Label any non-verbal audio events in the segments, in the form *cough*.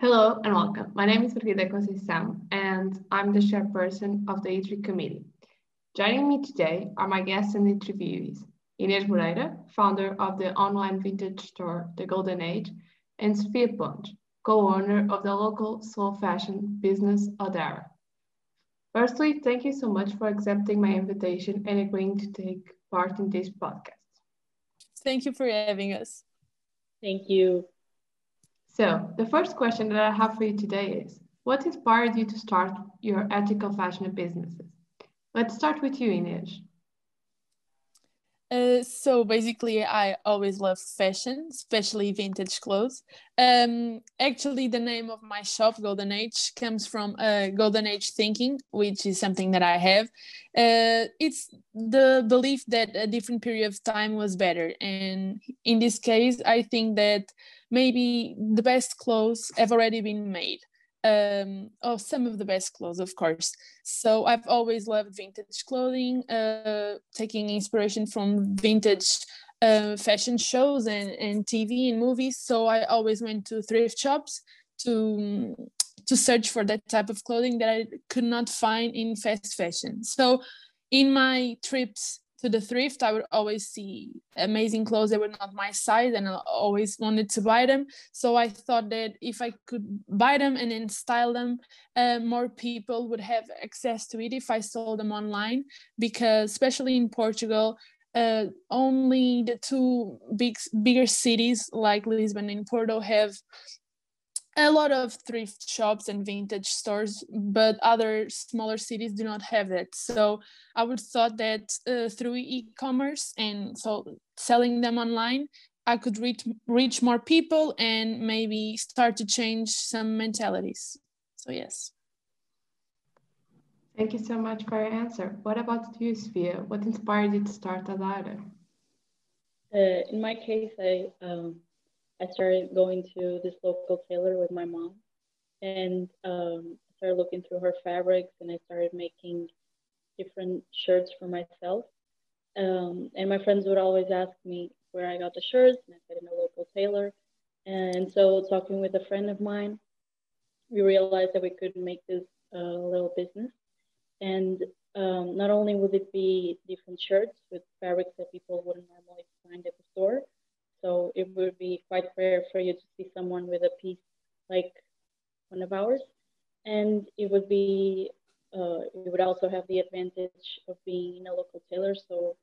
Hello and welcome. My name is Frida Conceição and I'm the chairperson of the E3 committee. Joining me today are my guests and interviewees, Inês Moreira, founder of the online vintage store The Golden Age, and Sofia Pontes, co-owner of the local slow fashion business Odara. Firstly, thank you so much for accepting my invitation and agreeing to take part in this podcast. Thank you for having us. Thank you. So the first question that I have for you today is, what inspired you to start your ethical fashion businesses? Let's start with you, Inês. Uh, so basically, I always love fashion, especially vintage clothes. Um, actually, the name of my shop, Golden Age, comes from uh, Golden Age thinking, which is something that I have. Uh, it's the belief that a different period of time was better, and in this case, I think that maybe the best clothes have already been made um oh some of the best clothes of course. So i've always loved vintage clothing uh taking inspiration from vintage uh, fashion shows and, and tv and movies. So i always went to thrift shops to to search for that type of clothing that i could not find in fast fashion. So in my trips to the thrift, I would always see amazing clothes that were not my size, and I always wanted to buy them. So I thought that if I could buy them and then style them, uh, more people would have access to it if I sold them online. Because especially in Portugal, uh, only the two big bigger cities like Lisbon and Porto have a lot of thrift shops and vintage stores, but other smaller cities do not have that. So I would thought that uh, through e-commerce and so selling them online, I could reach reach more people and maybe start to change some mentalities. So yes. Thank you so much for your answer. What about you, Sofia? What inspired you to start Odara? Uh, in my case, I um, I started going to this local tailor with my mom and um, started looking through her fabrics and I started making different shirts for myself. Um, and my friends would always ask me where I got the shirts, and I said in a local tailor. And so, talking with a friend of mine, we realized that we could make this uh, little business. And um, not only would it be different shirts with fabrics that people wouldn't normally find at the store, so it would be quite rare for you to see someone with a piece like one of ours. And it would be, uh, would also have the advantage of being in a local tailor. So,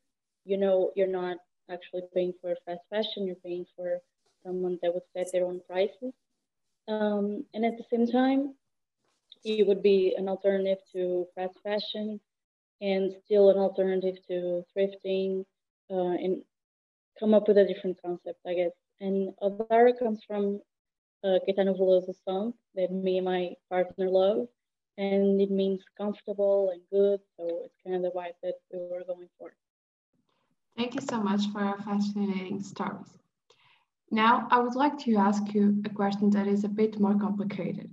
you know, you're not actually paying for fast fashion, you're paying for someone that would set their own prices. Um, and at the same time, it would be an alternative to fast fashion and still an alternative to thrifting uh, and come up with a different concept, I guess. And Odara comes from uh, Caetano Veloso's song that me and my partner love, and it means comfortable and good. So it's kind of the vibe that we were going for. Thank you so much for your fascinating stories. Now, I would like to ask you a question that is a bit more complicated.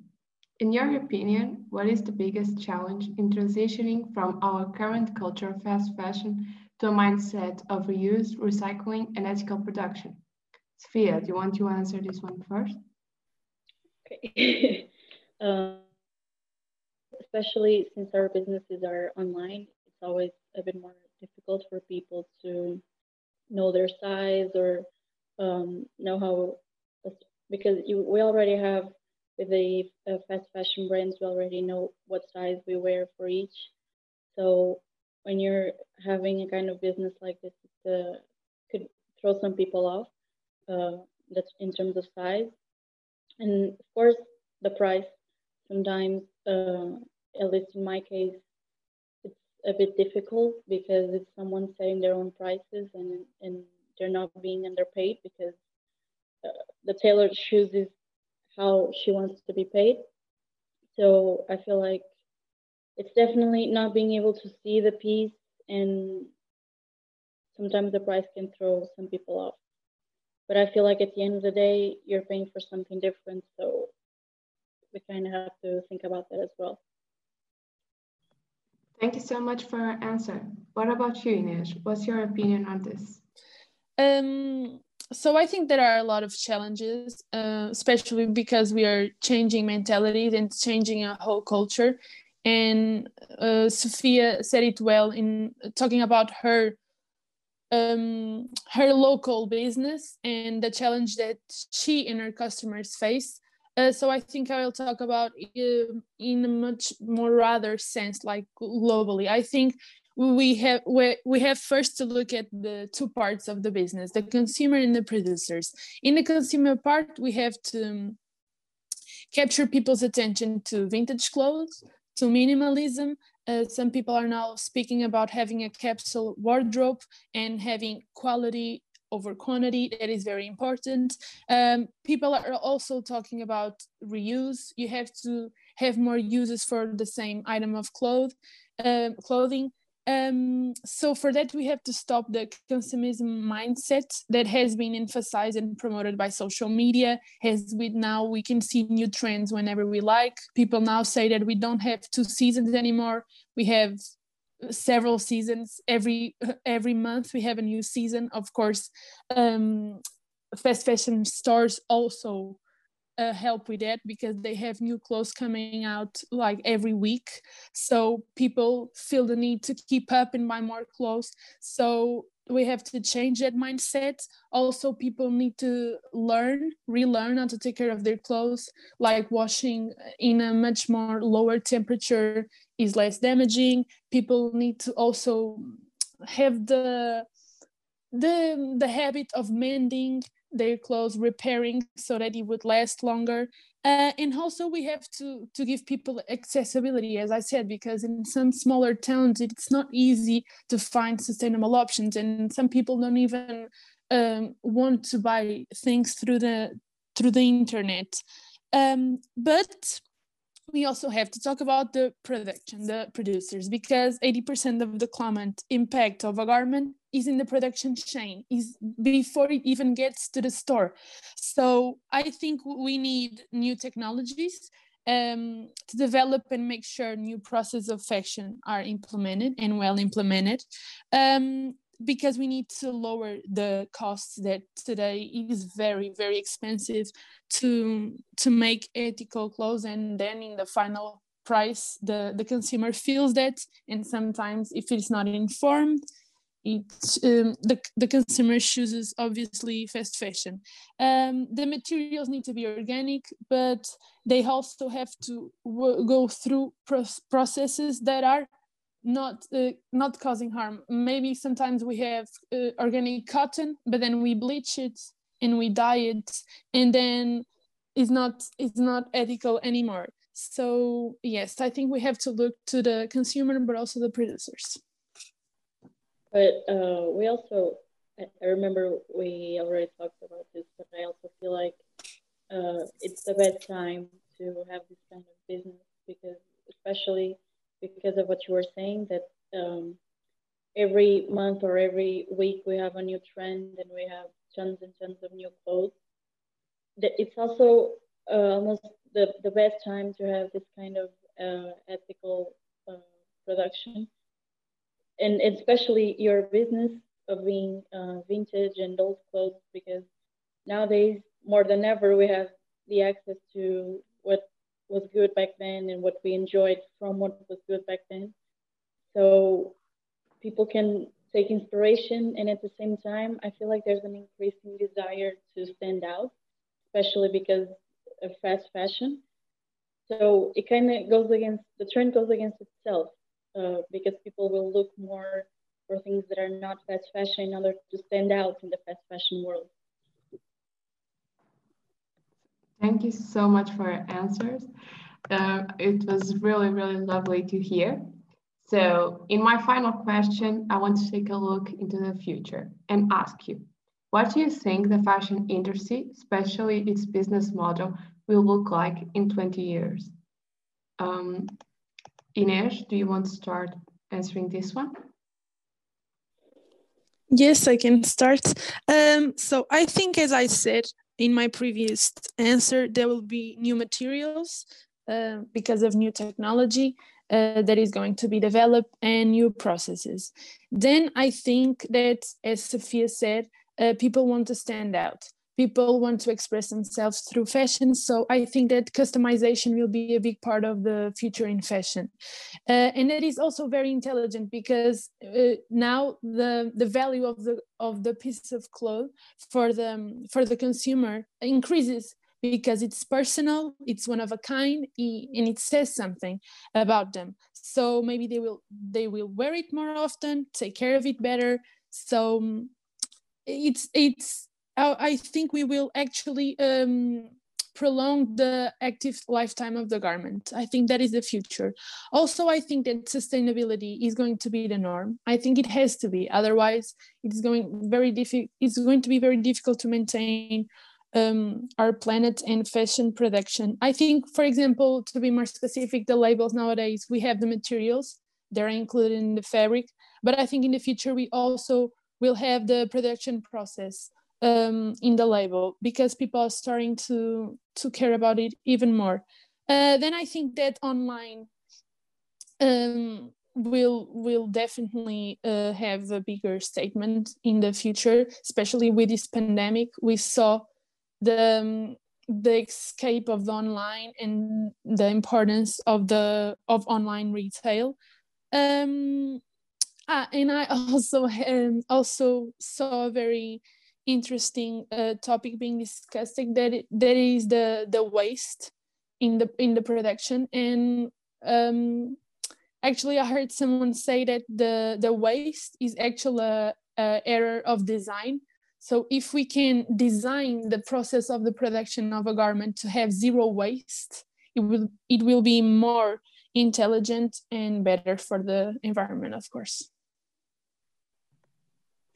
In your opinion, what is the biggest challenge in transitioning from our current culture of fast fashion to a mindset of reuse, recycling, and ethical production. Sofia, do you want to answer this one first? Okay. *laughs* um, especially since our businesses are online, it's always a bit more difficult for people to know their size or um, know how, because you, we already have with the uh, fast fashion brands, we already know what size we wear for each. So when you're having a kind of business like this, it uh, could throw some people off. Uh, that's in terms of size, and of course the price. Sometimes, uh, at least in my case, it's a bit difficult because it's someone setting their own prices and and they're not being underpaid because uh, the tailor chooses how she wants to be paid. So I feel like it's definitely not being able to see the piece and sometimes the price can throw some people off but i feel like at the end of the day you're paying for something different so we kind of have to think about that as well thank you so much for your answer what about you Inês? what's your opinion on this um so I think there are a lot of challenges, uh, especially because we are changing mentalities and changing a whole culture. And uh, Sofia said it well in talking about her um, her local business and the challenge that she and her customers face. Uh, so I think I will talk about uh, in a much more rather sense, like globally. I think we have we, we have first to look at the two parts of the business the consumer and the producers in the consumer part we have to um, capture people's attention to vintage clothes to minimalism uh, some people are now speaking about having a capsule wardrobe and having quality over quantity. That is very important. Um, people are also talking about reuse. You have to have more uses for the same item of cloth, uh, clothing um, so for that, we have to stop the consumerism mindset that has been emphasized and promoted by social media. As we now we can see new trends whenever we like. People now say that we don't have two seasons anymore. We have several seasons every every month. We have a new season. Of course, um, fast fashion stores also uh, help with that because they have new clothes coming out like every week. So people feel the need to keep up and buy more clothes. So we have to change that mindset. Also people need to learn relearn how to take care of their clothes. Like washing in a much more lower temperature is less damaging. People need to also have the the the habit of mending their clothes repairing so that it would last longer. Uh, and also we have to to give people accessibility as i said because in some smaller towns it's not easy to find sustainable options. And some people don't even um, want to buy things through the through the internet. Um, but we also have to talk about the production, the producers, because 80% of the climate impact of a garment is in the production chain, is before it even gets to the store. So I think we need new technologies um, to develop and make sure new processes of fashion are implemented and well implemented. Um, because we need to lower the costs that today is very very expensive to to make ethical clothes and then in the final price the the consumer feels that and sometimes if it's not informed it um, the, the consumer chooses obviously fast fashion. Um, the materials need to be organic but they also have to go through processes that are not uh, not causing harm. Maybe sometimes we have uh, organic cotton but then we bleach it and we dye it and then it's not it's not ethical anymore. So yes i think we have to look to the consumer but also the producers but uh, we also i remember we already talked about this but i also feel like uh, it's the best time to have this kind of business because especially because of what you were saying that um, every month or every week we have a new trend and we have tons and tons of new clothes. It's also uh, almost the, the best time to have this kind of uh, ethical uh, production. And especially your business of being uh, vintage and old clothes because nowadays, more than ever, we have the access to what was good back then and what we enjoyed from what was good back then. So people can take inspiration and at the same time I feel like there's an increasing desire to stand out, especially because of fast fashion. So it kind of goes against the trend goes against itself uh, because people will look more for things that are not fast fashion in order to stand out in the fast fashion world. Thank you so much for your answers. Uh, it was really, really lovely to hear. So in my final question, I want to take a look into the future and ask you, what do you think the fashion industry, especially its business model, will look like in 20 years? Um, Inês, do you want to start answering this one? Yes, I can start. Um, so I think, as I said, in my previous answer, there will be new materials uh, because of new technology uh, that is going to be developed and new processes. Then I think that, as Sofia said, Uh, people want to stand out people want to express themselves through fashion. So i think that customization will be a big part of the future in fashion. Uh, and it is also very intelligent because uh, now the the value of the of the piece of cloth for the for the consumer increases because it's personal it's one of a kind and it says something about them. So maybe they will they will wear it more often take care of it better. So it's it's I think we will actually um, prolong the active lifetime of the garment. I think that is the future. Also, I think that sustainability is going to be the norm. I think it has to be. Otherwise, it's going very difficult. It's going to be very difficult to maintain um, our planet and fashion production. I think, for example, to be more specific, the labels nowadays we have the materials they're included in the fabric, but I think in the future we also will have the production process um, in the label because people are starting to to care about it even more. Uh, then I think that online um, will will definitely uh, have a bigger statement in the future, especially with this pandemic. We saw the um, the escape of the online and the importance of the of online retail. Um, ah, and I *laughs* also um, also saw a very interesting uh, topic being discussed that that is the the waste in the in the production. And um, actually i heard someone say that the the waste is actually a, a, error of design. So if we can design the process of the production of a garment to have zero waste it will it will be more intelligent and better for the environment of course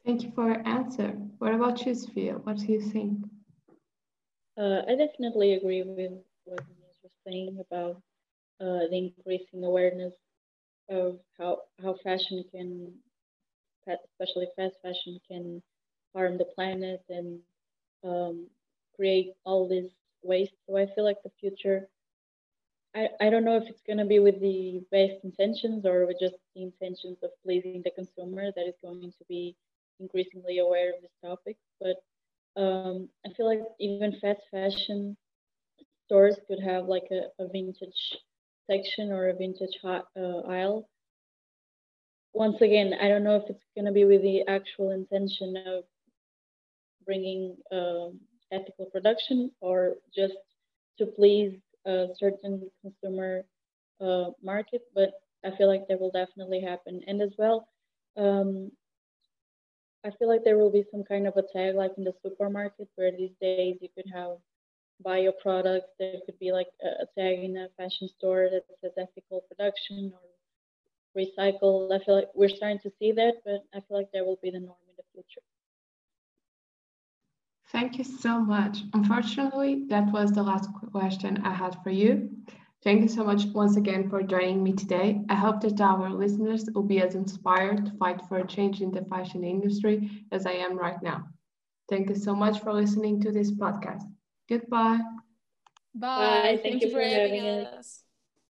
Thank you for your answer. What about you, Sofia? What do you think? Uh, I definitely agree with what Inês was saying about uh, the increasing awareness of how, how fashion can, especially fast fashion, can harm the planet and um, create all this waste. So I feel like the future, I, I don't know if it's going to be with the best intentions or with just the intentions of pleasing the consumer that is going to be increasingly aware of this topic, but um, I feel like even fast fashion stores could have like a, a vintage section or a vintage hot, uh, aisle. Once again, I don't know if it's going to be with the actual intention of bringing um, ethical production or just to please a certain consumer uh, market, but I feel like that will definitely happen. And as well, um, I feel like there will be some kind of a tag like in the supermarket where these days you could have bio products. There could be like a, tag in a fashion store that says ethical production or recycle. I feel like we're starting to see that, but I feel like that will be the norm in the future. Thank you so much. Unfortunately, that was the last question I had for you. Thank you so much once again for joining me today. I hope that our listeners will be as inspired to fight for a change in the fashion industry as I am right now. Thank you so much for listening to this podcast. Goodbye. Bye. Bye. Thank, Thank, you for, for having us. us.